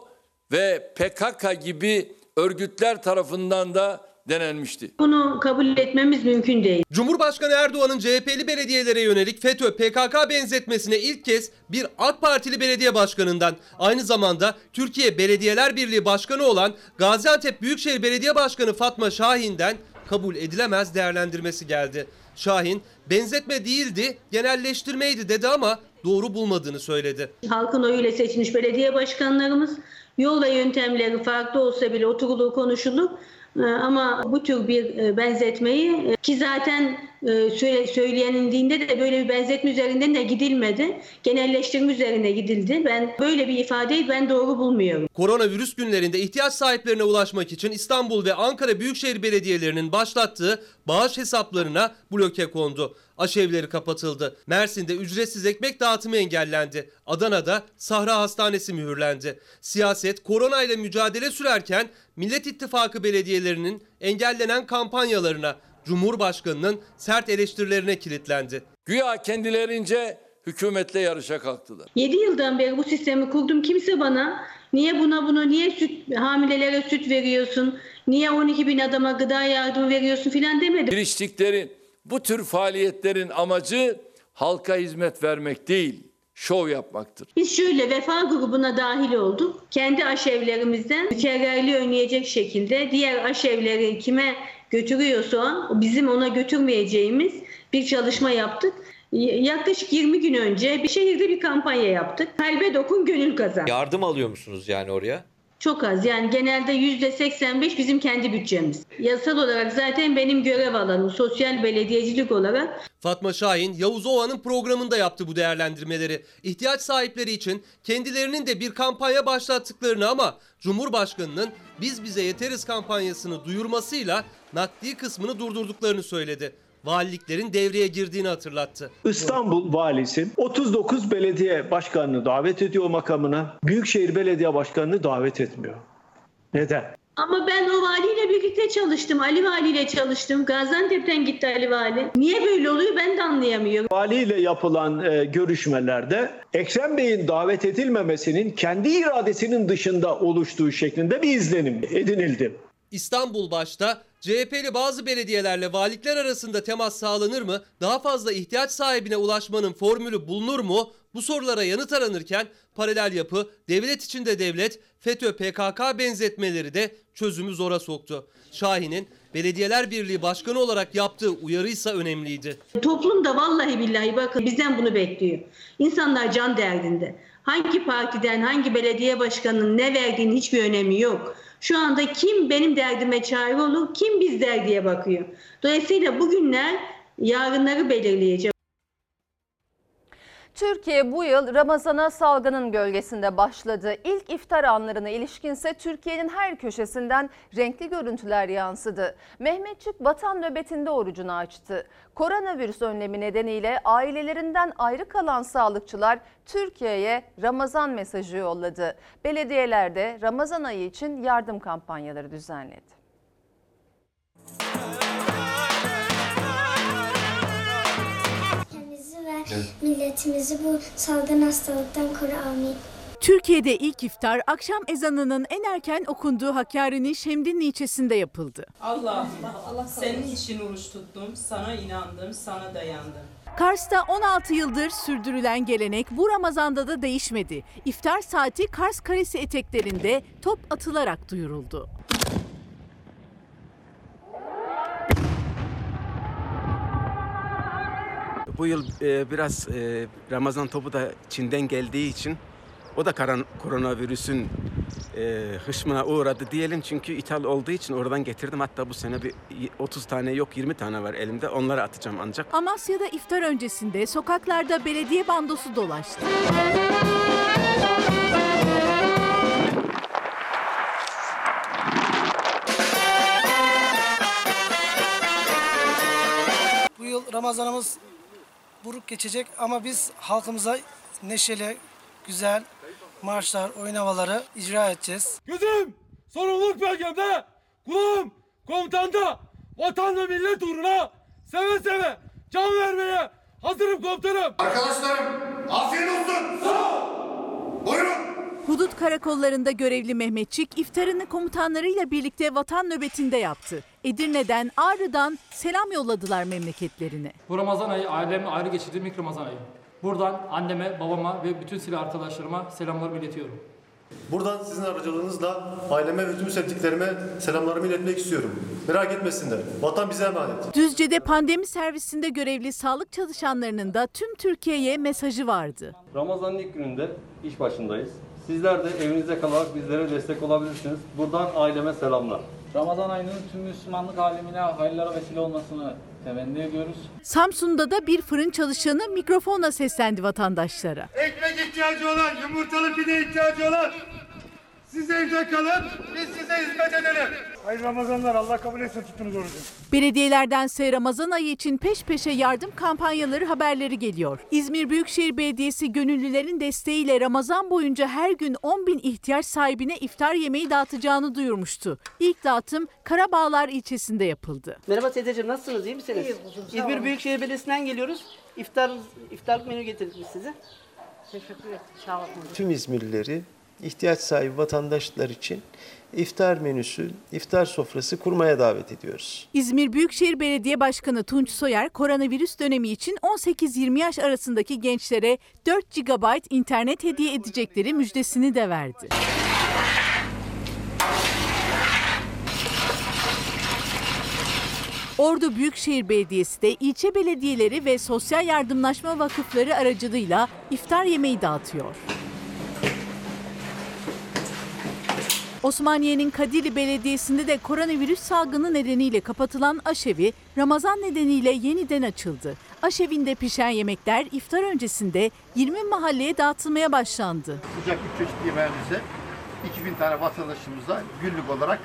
ve PKK gibi örgütler tarafından da denenmişti. Bunu kabul etmemiz mümkün değil. Cumhurbaşkanı Erdoğan'ın CHP'li belediyelere yönelik FETÖ PKK benzetmesine ilk kez bir AK Partili belediye başkanından aynı zamanda Türkiye Belediyeler Birliği Başkanı olan Gaziantep Büyükşehir Belediye Başkanı Fatma Şahin'den kabul edilemez değerlendirmesi geldi. Şahin benzetme değildi, genelleştirmeydi dedi ama doğru bulmadığını söyledi. Halkın oyuyla seçilmiş belediye başkanlarımız yol ve yöntemleri farklı olsa bile oturulur konuşulur. Ee, Ama bu tür bir e, benzetmeyi e, ki zaten e, söyle- söyleyenin dinde de böyle bir benzetme üzerinden de gidilmedi. Genelleştirme üzerine gidildi. Ben böyle bir ifadeyi ben doğru bulmuyorum. Koronavirüs günlerinde ihtiyaç sahiplerine ulaşmak için İstanbul ve Ankara Büyükşehir Belediyelerinin başlattığı bağış hesaplarına bloke kondu. Aşevleri kapatıldı. Mersin'de ücretsiz ekmek dağıtımı engellendi. Adana'da Sahra Hastanesi mühürlendi. Siyaset koronayla mücadele sürerken Millet İttifakı belediyelerinin engellenen kampanyalarına, Cumhurbaşkanının sert eleştirilerine kilitlendi. Güya kendilerince hükümetle yarışa kalktılar. 7 yıldan beri bu sistemi kurdum. Kimse bana niye buna bunu, niye süt, hamilelere süt veriyorsun, niye 12 bin adama gıda yardımı veriyorsun filan demedi. Giriştiklerin, bu tür faaliyetlerin amacı halka hizmet vermek değil, şov yapmaktır. Biz şöyle vefa grubuna dahil olduk. Kendi aşevlerimizden mükerrerliği önleyecek şekilde diğer aşevleri kime götürüyorsa bizim ona götürmeyeceğimiz bir çalışma yaptık. Y- Yaklaşık 20 gün önce bir şehirde bir kampanya yaptık. Kalbe dokun gönül kazan. Yardım alıyor musunuz yani oraya? Çok az yani genelde %85 bizim kendi bütçemiz. Yasal olarak zaten benim görev alanım sosyal belediyecilik olarak Fatma Şahin, Yavuz Ova'nın programında yaptı bu değerlendirmeleri. İhtiyaç sahipleri için kendilerinin de bir kampanya başlattıklarını ama Cumhurbaşkanının Biz Bize Yeteriz kampanyasını duyurmasıyla nakdi kısmını durdurduklarını söyledi. Valiliklerin devreye girdiğini hatırlattı. İstanbul valisi 39 belediye başkanını davet ediyor makamına. Büyükşehir Belediye Başkanı'nı davet etmiyor. Neden? Ama ben o valiyle birlikte çalıştım. Ali valiyle çalıştım. Gaziantep'ten gitti Ali vali. Niye böyle oluyor ben de anlayamıyorum. Valiyle yapılan e, görüşmelerde Ekrem Bey'in davet edilmemesinin kendi iradesinin dışında oluştuğu şeklinde bir izlenim edinildi. İstanbul başta CHP'li bazı belediyelerle valilikler arasında temas sağlanır mı? Daha fazla ihtiyaç sahibine ulaşmanın formülü bulunur mu? Bu sorulara yanıt aranırken paralel yapı, devlet içinde devlet, FETÖ PKK benzetmeleri de çözümü zora soktu. Şahin'in Belediyeler Birliği Başkanı olarak yaptığı uyarıysa önemliydi. Toplum da vallahi billahi bakın bizden bunu bekliyor. İnsanlar can derdinde. Hangi partiden, hangi belediye başkanının ne verdiğinin hiçbir önemi yok. Şu anda kim benim derdime çare olur, kim biz derdiye bakıyor. Dolayısıyla bugünler yarınları belirleyecek. Türkiye bu yıl Ramazan'a salgının gölgesinde başladı. İlk iftar anlarına ilişkinse Türkiye'nin her köşesinden renkli görüntüler yansıdı. Mehmetçik vatan nöbetinde orucunu açtı. Koronavirüs önlemi nedeniyle ailelerinden ayrı kalan sağlıkçılar Türkiye'ye Ramazan mesajı yolladı. Belediyeler de Ramazan ayı için yardım kampanyaları düzenledi. Milletimizi bu salgın hastalıktan koru amin. Türkiye'de ilk iftar akşam ezanının en erken okunduğu Hakkari'nin Şemdinli ilçesinde yapıldı. Allah, senin için oruç tuttum, sana inandım, sana dayandım. Kars'ta 16 yıldır sürdürülen gelenek bu Ramazan'da da değişmedi. İftar saati Kars Kalesi eteklerinde top atılarak duyuruldu. Bu yıl e, biraz e, Ramazan topu da Çin'den geldiği için o da karan, koronavirüsün e, hışmına uğradı diyelim. Çünkü ithal olduğu için oradan getirdim. Hatta bu sene bir 30 tane yok 20 tane var elimde. Onları atacağım ancak. Amasya'da iftar öncesinde sokaklarda belediye bandosu dolaştı. Bu yıl Ramazanımız buruk geçecek ama biz halkımıza neşeli, güzel marşlar, oyun havaları icra edeceğiz. Gözüm sorumluluk belgemde, kulağım komutanda, vatan ve millet uğruna seve seve can vermeye hazırım komutanım. Arkadaşlarım afiyet olsun. Sağ Buyurun. Hudut karakollarında görevli Mehmetçik iftarını komutanlarıyla birlikte vatan nöbetinde yaptı. Edirne'den, Ağrı'dan selam yolladılar memleketlerine. Bu Ramazan ayı ailemle ayrı geçirdiğim ilk Ramazan ayı. Buradan anneme, babama ve bütün silah arkadaşlarıma selamlarımı iletiyorum. Buradan sizin aracılığınızla aileme ve tüm sevdiklerime selamlarımı iletmek istiyorum. Merak etmesinler. Vatan bize emanet. Düzce'de pandemi servisinde görevli sağlık çalışanlarının da tüm Türkiye'ye mesajı vardı. Ramazan'ın ilk gününde iş başındayız. Sizler de evinizde kalarak bizlere destek olabilirsiniz. Buradan aileme selamlar. Ramazan ayının tüm Müslümanlık alemine hayırlara vesile olmasını temenni ediyoruz. Samsun'da da bir fırın çalışanı mikrofonla seslendi vatandaşlara. Ekmek ihtiyacı olan, yumurtalı pide ihtiyacı olan siz evde kalın, biz size hizmet edelim. Hayırlı Ramazanlar, Allah kabul etsin tuttuğunuz orucu. Belediyelerdense Ramazan ayı için peş peşe yardım kampanyaları haberleri geliyor. İzmir Büyükşehir Belediyesi gönüllülerin desteğiyle Ramazan boyunca her gün 10 bin ihtiyaç sahibine iftar yemeği dağıtacağını duyurmuştu. İlk dağıtım Karabağlar ilçesinde yapıldı. Merhaba teyzeciğim nasılsınız iyi misiniz? İyi kuzum, sağ İzmir olun. Büyükşehir Belediyesi'nden geliyoruz. İftar, iftarlık menü getirdik biz size. Teşekkür ederim. Sağ olun. Tüm İzmirlileri ihtiyaç sahibi vatandaşlar için iftar menüsü, iftar sofrası kurmaya davet ediyoruz. İzmir Büyükşehir Belediye Başkanı Tunç Soyer koronavirüs dönemi için 18-20 yaş arasındaki gençlere 4 GB internet hediye edecekleri müjdesini de verdi. Ordu Büyükşehir Belediyesi de ilçe belediyeleri ve sosyal yardımlaşma vakıfları aracılığıyla iftar yemeği dağıtıyor. Osmaniye'nin Kadirli Belediyesi'nde de koronavirüs salgını nedeniyle kapatılan aşevi Ramazan nedeniyle yeniden açıldı. Aşevinde pişen yemekler iftar öncesinde 20 mahalleye dağıtılmaya başlandı. Sıcak bir çeşit yemeğimizi 2000 tane vatandaşımıza günlük olarak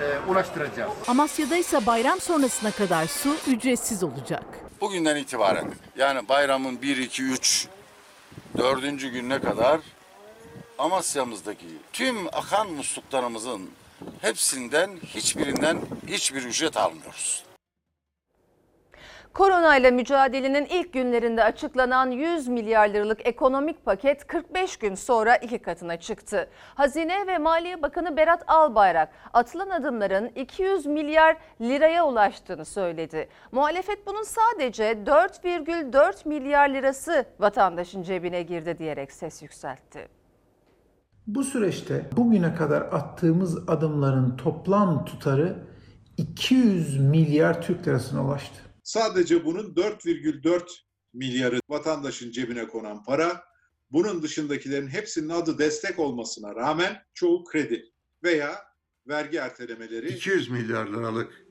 e, ulaştıracağız. Amasya'da ise bayram sonrasına kadar su ücretsiz olacak. Bugünden itibaren yani bayramın 1, 2, 3, 4. gününe kadar Amasya'mızdaki tüm akan musluklarımızın hepsinden hiçbirinden hiçbir ücret almıyoruz. Koronayla mücadelenin ilk günlerinde açıklanan 100 milyar liralık ekonomik paket 45 gün sonra iki katına çıktı. Hazine ve Maliye Bakanı Berat Albayrak atılan adımların 200 milyar liraya ulaştığını söyledi. Muhalefet bunun sadece 4,4 milyar lirası vatandaşın cebine girdi diyerek ses yükseltti. Bu süreçte bugüne kadar attığımız adımların toplam tutarı 200 milyar Türk lirasına ulaştı. Sadece bunun 4,4 milyarı vatandaşın cebine konan para. Bunun dışındakilerin hepsinin adı destek olmasına rağmen çoğu kredi veya vergi ertelemeleri. 200 milyar liralık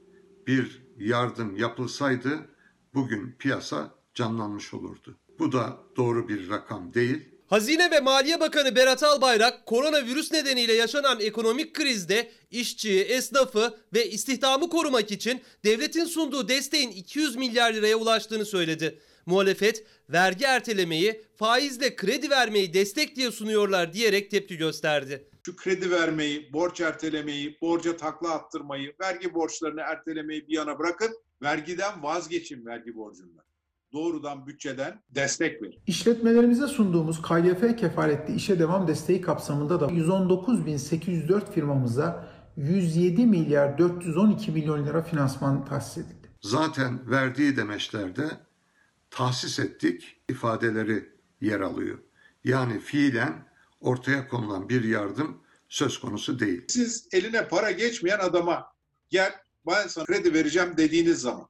bir yardım yapılsaydı bugün piyasa canlanmış olurdu. Bu da doğru bir rakam değil. Hazine ve Maliye Bakanı Berat Albayrak koronavirüs nedeniyle yaşanan ekonomik krizde işçiyi, esnafı ve istihdamı korumak için devletin sunduğu desteğin 200 milyar liraya ulaştığını söyledi. Muhalefet vergi ertelemeyi, faizle kredi vermeyi destek diye sunuyorlar diyerek tepki gösterdi. Şu kredi vermeyi, borç ertelemeyi, borca takla attırmayı, vergi borçlarını ertelemeyi bir yana bırakın. Vergiden vazgeçin vergi borcundan. Doğrudan bütçeden destek verin. İşletmelerimize sunduğumuz KYF kefaletli işe devam desteği kapsamında da 119.804 firmamıza 107 milyar 412 milyon lira finansman tahsis edildi. Zaten verdiği demeçlerde tahsis ettik ifadeleri yer alıyor. Yani fiilen ortaya konulan bir yardım söz konusu değil. Siz eline para geçmeyen adama gel ben sana kredi vereceğim dediğiniz zaman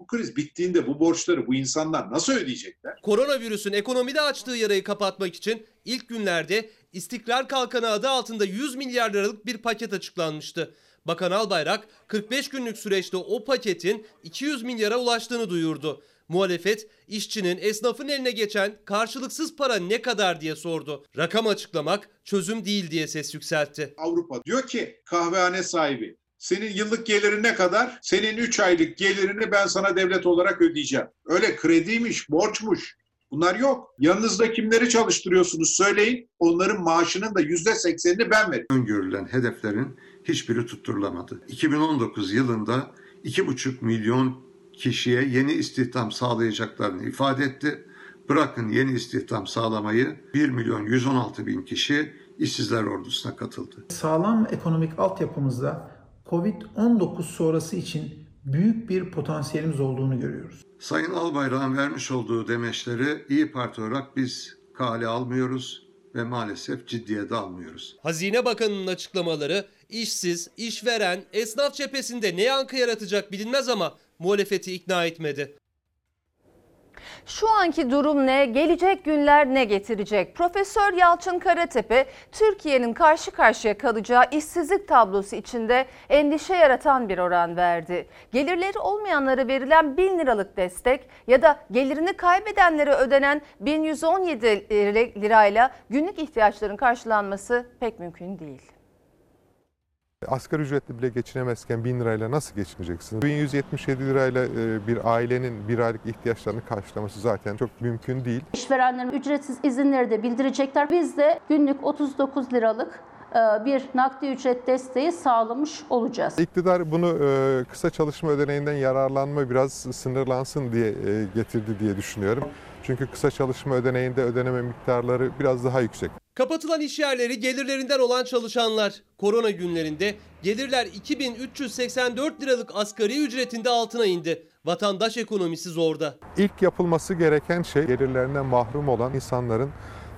bu kriz bittiğinde bu borçları bu insanlar nasıl ödeyecekler? Koronavirüsün ekonomide açtığı yarayı kapatmak için ilk günlerde İstikrar Kalkanı adı altında 100 milyar liralık bir paket açıklanmıştı. Bakan Albayrak 45 günlük süreçte o paketin 200 milyara ulaştığını duyurdu. Muhalefet işçinin, esnafın eline geçen karşılıksız para ne kadar diye sordu. Rakam açıklamak çözüm değil diye ses yükseltti. Avrupa diyor ki kahvehane sahibi senin yıllık gelirin ne kadar? Senin 3 aylık gelirini ben sana devlet olarak ödeyeceğim. Öyle krediymiş, borçmuş. Bunlar yok. Yanınızda kimleri çalıştırıyorsunuz söyleyin. Onların maaşının da %80'ini ben veririm. Öngörülen hedeflerin hiçbiri tutturulamadı. 2019 yılında 2,5 milyon kişiye yeni istihdam sağlayacaklarını ifade etti. Bırakın yeni istihdam sağlamayı 1 milyon 116 bin kişi işsizler ordusuna katıldı. Sağlam ekonomik altyapımızda Covid-19 sonrası için büyük bir potansiyelimiz olduğunu görüyoruz. Sayın Albayrak'ın vermiş olduğu demeçleri İyi Parti olarak biz kale almıyoruz, ve maalesef ciddiye de almıyoruz. Hazine Bakanı'nın açıklamaları işsiz, işveren, esnaf cephesinde ne yankı yaratacak bilinmez ama muhalefeti ikna etmedi. Şu anki durum ne, gelecek günler ne getirecek? Profesör Yalçın Karatepe, Türkiye'nin karşı karşıya kalacağı işsizlik tablosu içinde endişe yaratan bir oran verdi. Gelirleri olmayanlara verilen 1000 liralık destek ya da gelirini kaybedenlere ödenen 1117 lirayla günlük ihtiyaçların karşılanması pek mümkün değil. Asgari ücretle bile geçinemezken 1000 lirayla nasıl geçineceksiniz? 1177 lirayla e, bir ailenin bir aylık ihtiyaçlarını karşılaması zaten çok mümkün değil. İşverenlerin ücretsiz izinleri de bildirecekler. Biz de günlük 39 liralık e, bir nakdi ücret desteği sağlamış olacağız. İktidar bunu e, kısa çalışma ödeneğinden yararlanma biraz sınırlansın diye getirdi diye düşünüyorum. Çünkü kısa çalışma ödeneğinde ödeneme miktarları biraz daha yüksek. Kapatılan işyerleri gelirlerinden olan çalışanlar. Korona günlerinde gelirler 2384 liralık asgari ücretinde altına indi. Vatandaş ekonomisi zorda. İlk yapılması gereken şey gelirlerinden mahrum olan insanların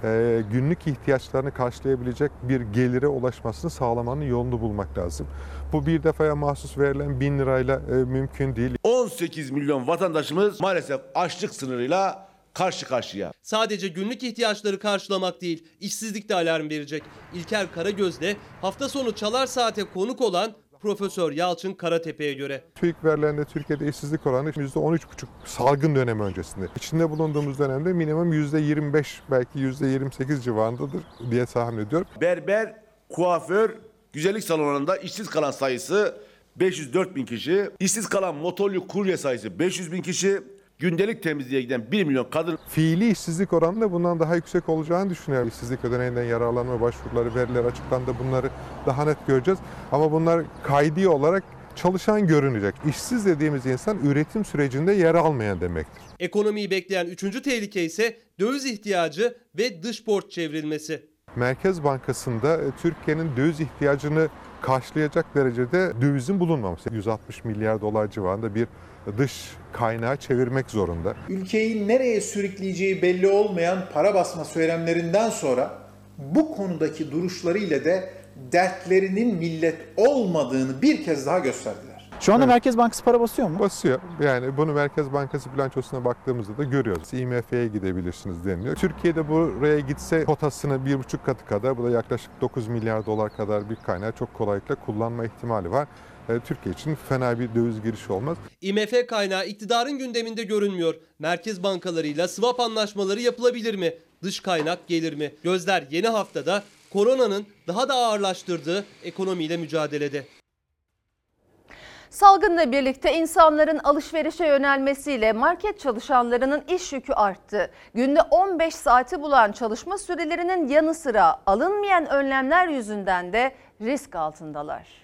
e, günlük ihtiyaçlarını karşılayabilecek bir gelire ulaşmasını sağlamanın yolunu bulmak lazım. Bu bir defaya mahsus verilen 1000 lirayla e, mümkün değil. 18 milyon vatandaşımız maalesef açlık sınırıyla karşı karşıya. Sadece günlük ihtiyaçları karşılamak değil, işsizlik de alarm verecek. İlker Karagöz de hafta sonu Çalar Saat'e konuk olan Profesör Yalçın Karatepe'ye göre. TÜİK verilerinde Türkiye'de işsizlik oranı %13,5 salgın dönemi öncesinde. İçinde bulunduğumuz dönemde minimum %25 belki %28 civarındadır diye tahmin ediyorum. Berber, kuaför, güzellik salonlarında işsiz kalan sayısı 504 bin kişi. İşsiz kalan motorlu kurye sayısı 500 bin kişi gündelik temizliğe giden 1 milyon kadın. Fiili işsizlik oranı da bundan daha yüksek olacağını düşünüyorum. İşsizlik ödeneğinden yararlanma başvuruları, veriler açıklandı. Bunları daha net göreceğiz. Ama bunlar kaydi olarak çalışan görünecek. İşsiz dediğimiz insan üretim sürecinde yer almayan demektir. Ekonomiyi bekleyen üçüncü tehlike ise döviz ihtiyacı ve dış borç çevrilmesi. Merkez Bankası'nda Türkiye'nin döviz ihtiyacını karşılayacak derecede dövizin bulunmaması. 160 milyar dolar civarında bir dış kaynağı çevirmek zorunda. Ülkeyi nereye sürükleyeceği belli olmayan para basma söylemlerinden sonra bu konudaki duruşlarıyla de dertlerinin millet olmadığını bir kez daha gösterdiler. Şu anda evet. Merkez Bankası para basıyor mu? Basıyor. Yani bunu Merkez Bankası bilançosuna baktığımızda da görüyoruz. IMF'ye gidebilirsiniz deniliyor. Türkiye'de buraya gitse kotasını bir buçuk katı kadar, bu da yaklaşık 9 milyar dolar kadar bir kaynağı çok kolaylıkla kullanma ihtimali var. Türkiye için fena bir döviz girişi olmaz. IMF kaynağı iktidarın gündeminde görünmüyor. Merkez bankalarıyla swap anlaşmaları yapılabilir mi? Dış kaynak gelir mi? Gözler yeni haftada koronanın daha da ağırlaştırdığı ekonomiyle mücadelede. Salgınla birlikte insanların alışverişe yönelmesiyle market çalışanlarının iş yükü arttı. Günde 15 saati bulan çalışma sürelerinin yanı sıra alınmayan önlemler yüzünden de risk altındalar.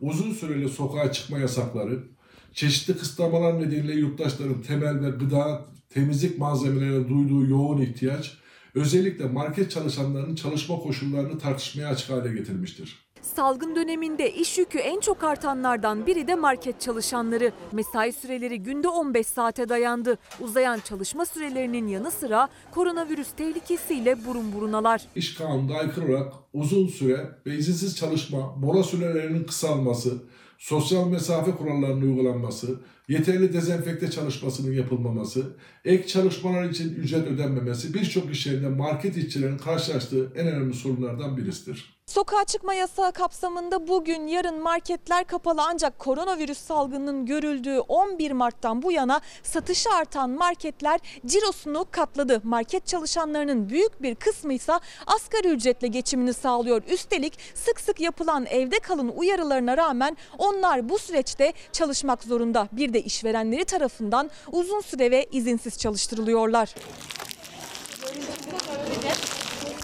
Uzun süreli sokağa çıkma yasakları, çeşitli kısıtlamalar nedeniyle yurttaşların temel ve gıda, temizlik malzemelerine duyduğu yoğun ihtiyaç, özellikle market çalışanlarının çalışma koşullarını tartışmaya açık hale getirmiştir. Salgın döneminde iş yükü en çok artanlardan biri de market çalışanları. Mesai süreleri günde 15 saate dayandı. Uzayan çalışma sürelerinin yanı sıra koronavirüs tehlikesiyle burun burunalar. İş kanununa aykırı olarak uzun süre ve izinsiz çalışma, mola sürelerinin kısalması, sosyal mesafe kurallarının uygulanması, yeterli dezenfekte çalışmasının yapılmaması, ek çalışmalar için ücret ödenmemesi birçok iş yerinde market işçilerinin karşılaştığı en önemli sorunlardan birisidir. Sokağa çıkma yasağı kapsamında bugün yarın marketler kapalı ancak koronavirüs salgınının görüldüğü 11 Mart'tan bu yana satışı artan marketler cirosunu katladı. Market çalışanlarının büyük bir kısmı ise asgari ücretle geçimini sağlıyor. Üstelik sık sık yapılan evde kalın uyarılarına rağmen onlar bu süreçte çalışmak zorunda. Bir de işverenleri tarafından uzun süre ve izinsiz çalıştırılıyorlar.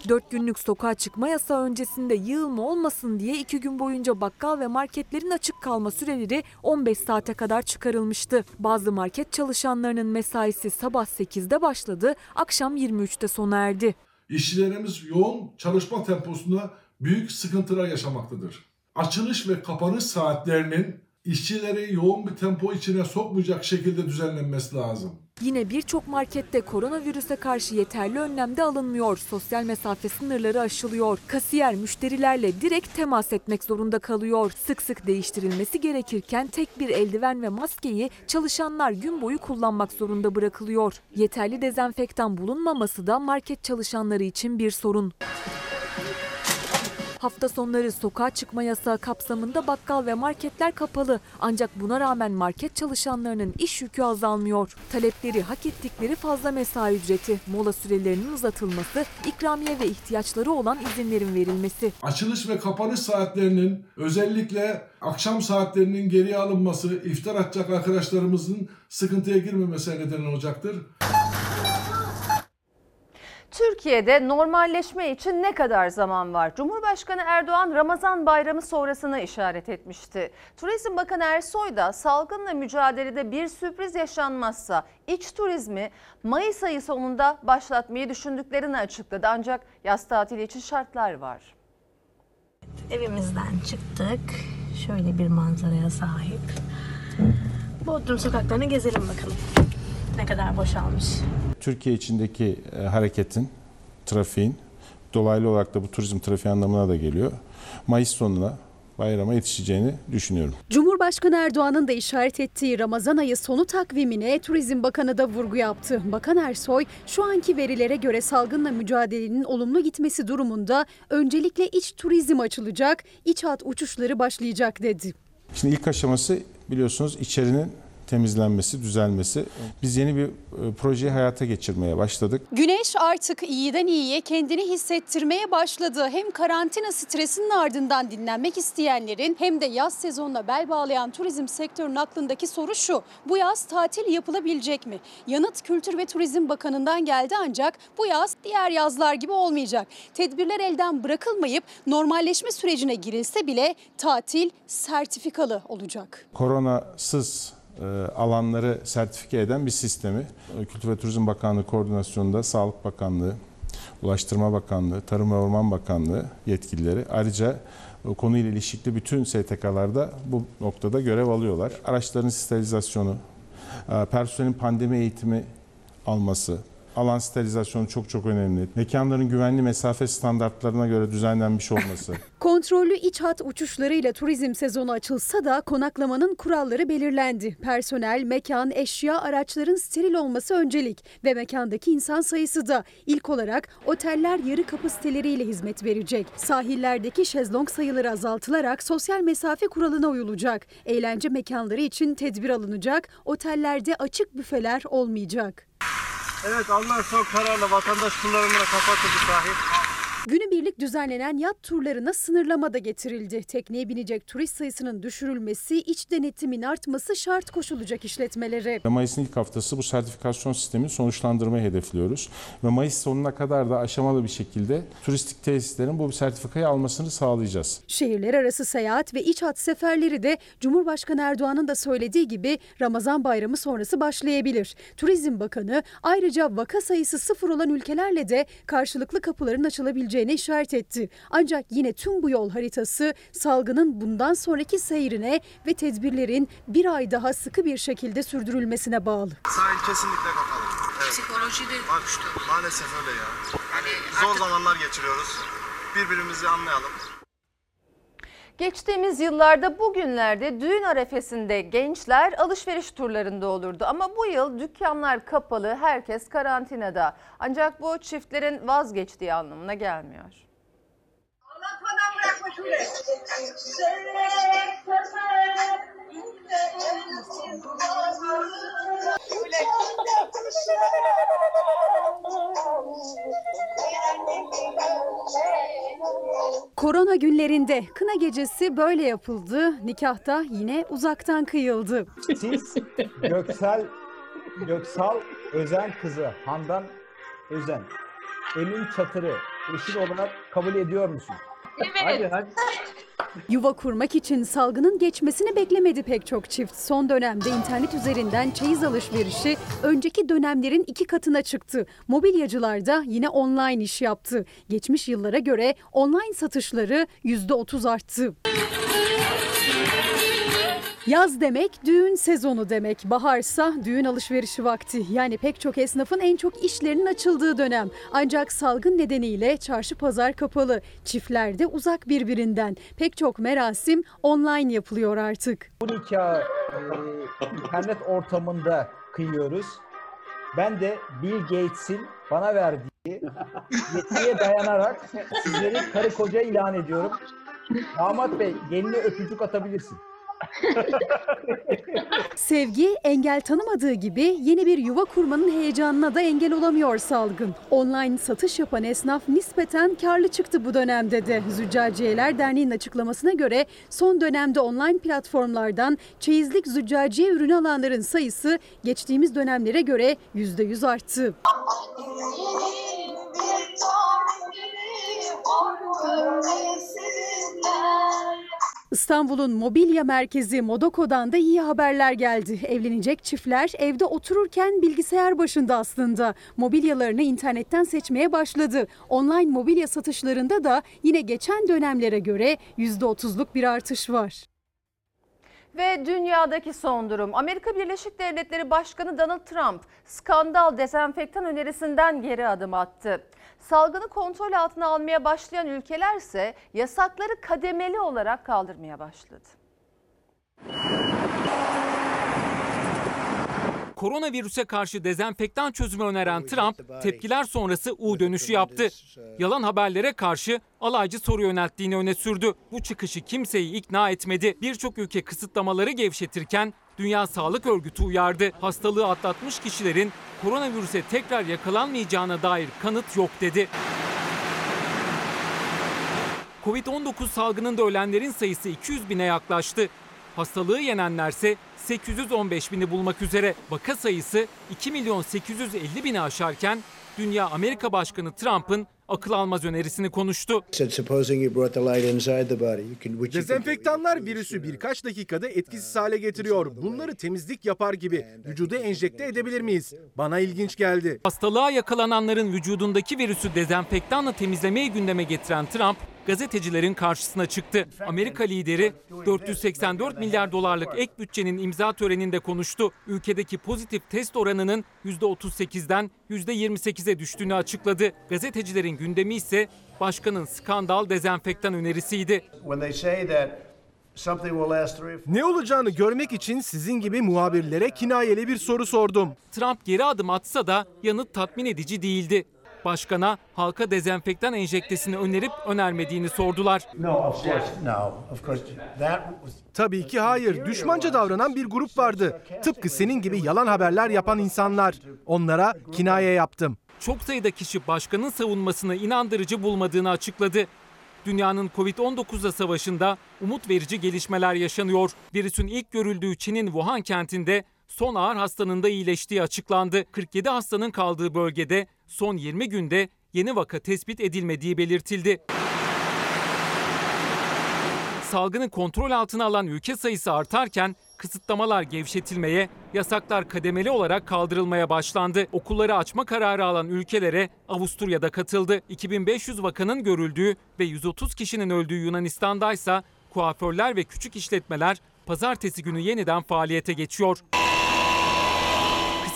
4 günlük sokağa çıkma yasağı öncesinde yığılma olmasın diye 2 gün boyunca bakkal ve marketlerin açık kalma süreleri 15 saate kadar çıkarılmıştı. Bazı market çalışanlarının mesaisi sabah 8'de başladı, akşam 23'te sona erdi. İşçilerimiz yoğun çalışma temposunda büyük sıkıntılar yaşamaktadır. Açılış ve kapanış saatlerinin işçileri yoğun bir tempo içine sokmayacak şekilde düzenlenmesi lazım. Yine birçok markette koronavirüse karşı yeterli önlem de alınmıyor. Sosyal mesafe sınırları aşılıyor. Kasiyer müşterilerle direkt temas etmek zorunda kalıyor. Sık sık değiştirilmesi gerekirken tek bir eldiven ve maskeyi çalışanlar gün boyu kullanmak zorunda bırakılıyor. Yeterli dezenfektan bulunmaması da market çalışanları için bir sorun. Hafta sonları sokağa çıkma yasağı kapsamında bakkal ve marketler kapalı. Ancak buna rağmen market çalışanlarının iş yükü azalmıyor. Talepleri hak ettikleri fazla mesai ücreti, mola sürelerinin uzatılması, ikramiye ve ihtiyaçları olan izinlerin verilmesi. Açılış ve kapanış saatlerinin özellikle akşam saatlerinin geriye alınması iftar atacak arkadaşlarımızın sıkıntıya girmemesine neden olacaktır. Türkiye'de normalleşme için ne kadar zaman var? Cumhurbaşkanı Erdoğan Ramazan bayramı sonrasını işaret etmişti. Turizm Bakanı Ersoy da salgınla mücadelede bir sürpriz yaşanmazsa iç turizmi Mayıs ayı sonunda başlatmayı düşündüklerini açıkladı. Ancak yaz tatili için şartlar var. Evimizden çıktık. Şöyle bir manzaraya sahip. Bodrum sokaklarını gezelim bakalım. Ne kadar boşalmış. Türkiye içindeki e, hareketin, trafiğin dolaylı olarak da bu turizm trafiği anlamına da geliyor. Mayıs sonuna bayrama yetişeceğini düşünüyorum. Cumhurbaşkanı Erdoğan'ın da işaret ettiği Ramazan ayı sonu takvimine Turizm Bakanı da vurgu yaptı. Bakan Ersoy şu anki verilere göre salgınla mücadelenin olumlu gitmesi durumunda öncelikle iç turizm açılacak, iç hat uçuşları başlayacak dedi. Şimdi ilk aşaması biliyorsunuz içerinin temizlenmesi, düzelmesi. Biz yeni bir e, projeyi hayata geçirmeye başladık. Güneş artık iyiden iyiye kendini hissettirmeye başladı. Hem karantina stresinin ardından dinlenmek isteyenlerin hem de yaz sezonuna bel bağlayan turizm sektörünün aklındaki soru şu. Bu yaz tatil yapılabilecek mi? Yanıt Kültür ve Turizm Bakanı'ndan geldi ancak bu yaz diğer yazlar gibi olmayacak. Tedbirler elden bırakılmayıp normalleşme sürecine girilse bile tatil sertifikalı olacak. Koronasız alanları sertifike eden bir sistemi e, Kültür ve Turizm Bakanlığı koordinasyonunda Sağlık Bakanlığı, Ulaştırma Bakanlığı, Tarım ve Orman Bakanlığı yetkilileri ayrıca e, konuyla ilişkili bütün STK'larda bu noktada görev alıyorlar. Araçların sterilizasyonu, personelin pandemi eğitimi alması, alan sterilizasyonu çok çok önemli. Mekanların güvenli mesafe standartlarına göre düzenlenmiş olması. Kontrollü iç hat uçuşlarıyla turizm sezonu açılsa da konaklamanın kuralları belirlendi. Personel, mekan, eşya, araçların steril olması öncelik ve mekandaki insan sayısı da ilk olarak oteller yarı kapasiteleriyle hizmet verecek. Sahillerdeki şezlong sayıları azaltılarak sosyal mesafe kuralına uyulacak. Eğlence mekanları için tedbir alınacak. Otellerde açık büfeler olmayacak. Evet alınan son kararla vatandaş kullanımına kapatıldı sahil. Günübirlik düzenlenen yat turlarına sınırlama da getirildi. Tekneye binecek turist sayısının düşürülmesi, iç denetimin artması şart koşulacak işletmelere. Mayıs'ın ilk haftası bu sertifikasyon sistemini sonuçlandırmayı hedefliyoruz. Ve Mayıs sonuna kadar da aşamalı bir şekilde turistik tesislerin bu sertifikayı almasını sağlayacağız. Şehirler arası seyahat ve iç hat seferleri de Cumhurbaşkanı Erdoğan'ın da söylediği gibi Ramazan bayramı sonrası başlayabilir. Turizm Bakanı ayrıca vaka sayısı sıfır olan ülkelerle de karşılıklı kapıların açılabileceğini işaret etti. Ancak yine tüm bu yol haritası salgının bundan sonraki seyrine ve tedbirlerin bir ay daha sıkı bir şekilde sürdürülmesine bağlı. Sahil kesinlikle kapalı. Evet. Psikolojide Bak işte maalesef öyle ya. Yani zor zamanlar geçiriyoruz. Birbirimizi anlayalım. Geçtiğimiz yıllarda bugünlerde düğün arefesinde gençler alışveriş turlarında olurdu. Ama bu yıl dükkanlar kapalı, herkes karantinada. Ancak bu çiftlerin vazgeçtiği anlamına gelmiyor. Korona günlerinde kına gecesi böyle yapıldı. Nikahta yine uzaktan kıyıldı. Siz Göksel Göksal Özen kızı Handan Özen Emin Çatır'ı eşin olarak kabul ediyor musun? Evet. Hadi hadi. Yuva kurmak için salgının geçmesini beklemedi pek çok çift. Son dönemde internet üzerinden çeyiz alışverişi önceki dönemlerin iki katına çıktı. Mobilyacılar da yine online iş yaptı. Geçmiş yıllara göre online satışları %30 arttı. Yaz demek düğün sezonu demek. Baharsa düğün alışverişi vakti. Yani pek çok esnafın en çok işlerinin açıldığı dönem. Ancak salgın nedeniyle çarşı pazar kapalı. Çiftler de uzak birbirinden. Pek çok merasim online yapılıyor artık. Bu nikahı e, internet ortamında kıyıyoruz. Ben de Bill Gates'in bana verdiği yetkiye dayanarak sizleri karı koca ilan ediyorum. Damat Bey geline öpücük atabilirsin. Sevgi engel tanımadığı gibi yeni bir yuva kurmanın heyecanına da engel olamıyor salgın. Online satış yapan esnaf nispeten karlı çıktı bu dönemde de. Züccaciyeler Derneği'nin açıklamasına göre son dönemde online platformlardan çeyizlik züccaciye ürünü alanların sayısı geçtiğimiz dönemlere göre %100 arttı. İstanbul'un mobilya merkezi Modoko'dan da iyi haberler geldi. Evlenecek çiftler evde otururken bilgisayar başında aslında. Mobilyalarını internetten seçmeye başladı. Online mobilya satışlarında da yine geçen dönemlere göre %30'luk bir artış var. Ve dünyadaki son durum. Amerika Birleşik Devletleri Başkanı Donald Trump skandal dezenfektan önerisinden geri adım attı. Salgını kontrol altına almaya başlayan ülkeler ise yasakları kademeli olarak kaldırmaya başladı. Koronavirüse karşı dezenfektan çözümü öneren Trump tepkiler sonrası U dönüşü yaptı. Yalan haberlere karşı alaycı soru yönelttiğini öne sürdü. Bu çıkışı kimseyi ikna etmedi. Birçok ülke kısıtlamaları gevşetirken Dünya Sağlık Örgütü uyardı. Hastalığı atlatmış kişilerin koronavirüse tekrar yakalanmayacağına dair kanıt yok dedi. Covid-19 salgınında ölenlerin sayısı 200 bine yaklaştı. Hastalığı yenenlerse 815 bini bulmak üzere. Vaka sayısı 2 milyon 850 bini aşarken Dünya Amerika Başkanı Trump'ın akıl almaz önerisini konuştu. Dezenfektanlar virüsü birkaç dakikada etkisiz hale getiriyor. Bunları temizlik yapar gibi vücuda enjekte edebilir miyiz? Bana ilginç geldi. Hastalığa yakalananların vücudundaki virüsü dezenfektanla temizlemeyi gündeme getiren Trump, gazetecilerin karşısına çıktı. Amerika lideri 484 milyar dolarlık ek bütçenin imza töreninde konuştu. Ülkedeki pozitif test oranının %38'den %28'e düştüğünü açıkladı. Gazetecilerin gündemi ise başkanın skandal dezenfektan önerisiydi. Ne olacağını görmek için sizin gibi muhabirlere kinayeli bir soru sordum. Trump geri adım atsa da yanıt tatmin edici değildi. Başkana halka dezenfektan enjektesini önerip önermediğini sordular. Tabii ki hayır. Düşmanca davranan bir grup vardı. Tıpkı senin gibi yalan haberler yapan insanlar. Onlara kinaye yaptım. Çok sayıda kişi başkanın savunmasını inandırıcı bulmadığını açıkladı. Dünyanın Covid-19'la savaşında umut verici gelişmeler yaşanıyor. Virüsün ilk görüldüğü Çin'in Wuhan kentinde son ağır hastanın da iyileştiği açıklandı. 47 hastanın kaldığı bölgede son 20 günde yeni vaka tespit edilmediği belirtildi. Salgını kontrol altına alan ülke sayısı artarken kısıtlamalar gevşetilmeye, yasaklar kademeli olarak kaldırılmaya başlandı. Okulları açma kararı alan ülkelere Avusturya'da katıldı. 2500 vakanın görüldüğü ve 130 kişinin öldüğü Yunanistan'daysa kuaförler ve küçük işletmeler pazartesi günü yeniden faaliyete geçiyor.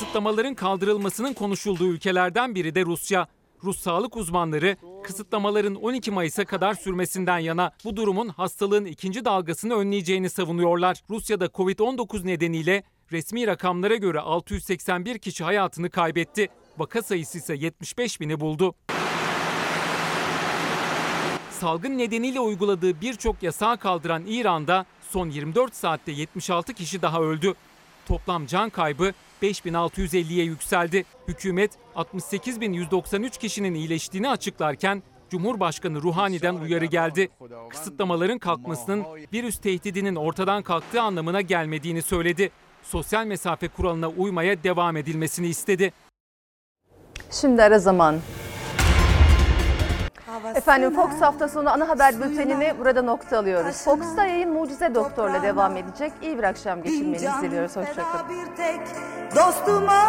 Kısıtlamaların kaldırılmasının konuşulduğu ülkelerden biri de Rusya. Rus sağlık uzmanları kısıtlamaların 12 Mayıs'a kadar sürmesinden yana bu durumun hastalığın ikinci dalgasını önleyeceğini savunuyorlar. Rusya'da Covid-19 nedeniyle resmi rakamlara göre 681 kişi hayatını kaybetti. Vaka sayısı ise 75 bini buldu. Salgın nedeniyle uyguladığı birçok yasağı kaldıran İran'da son 24 saatte 76 kişi daha öldü. Toplam can kaybı 5650'ye yükseldi. Hükümet 68.193 kişinin iyileştiğini açıklarken Cumhurbaşkanı Ruhani'den uyarı geldi. Kısıtlamaların kalkmasının virüs tehdidinin ortadan kalktığı anlamına gelmediğini söyledi. Sosyal mesafe kuralına uymaya devam edilmesini istedi. Şimdi ara zaman. Efendim Fox hafta sonu ana haber bültenini burada nokta alıyoruz. Fox'ta yayın Mucize Doktor'la devam edecek. İyi bir akşam geçirmenizi diliyoruz. Hoşçakalın. Dostuma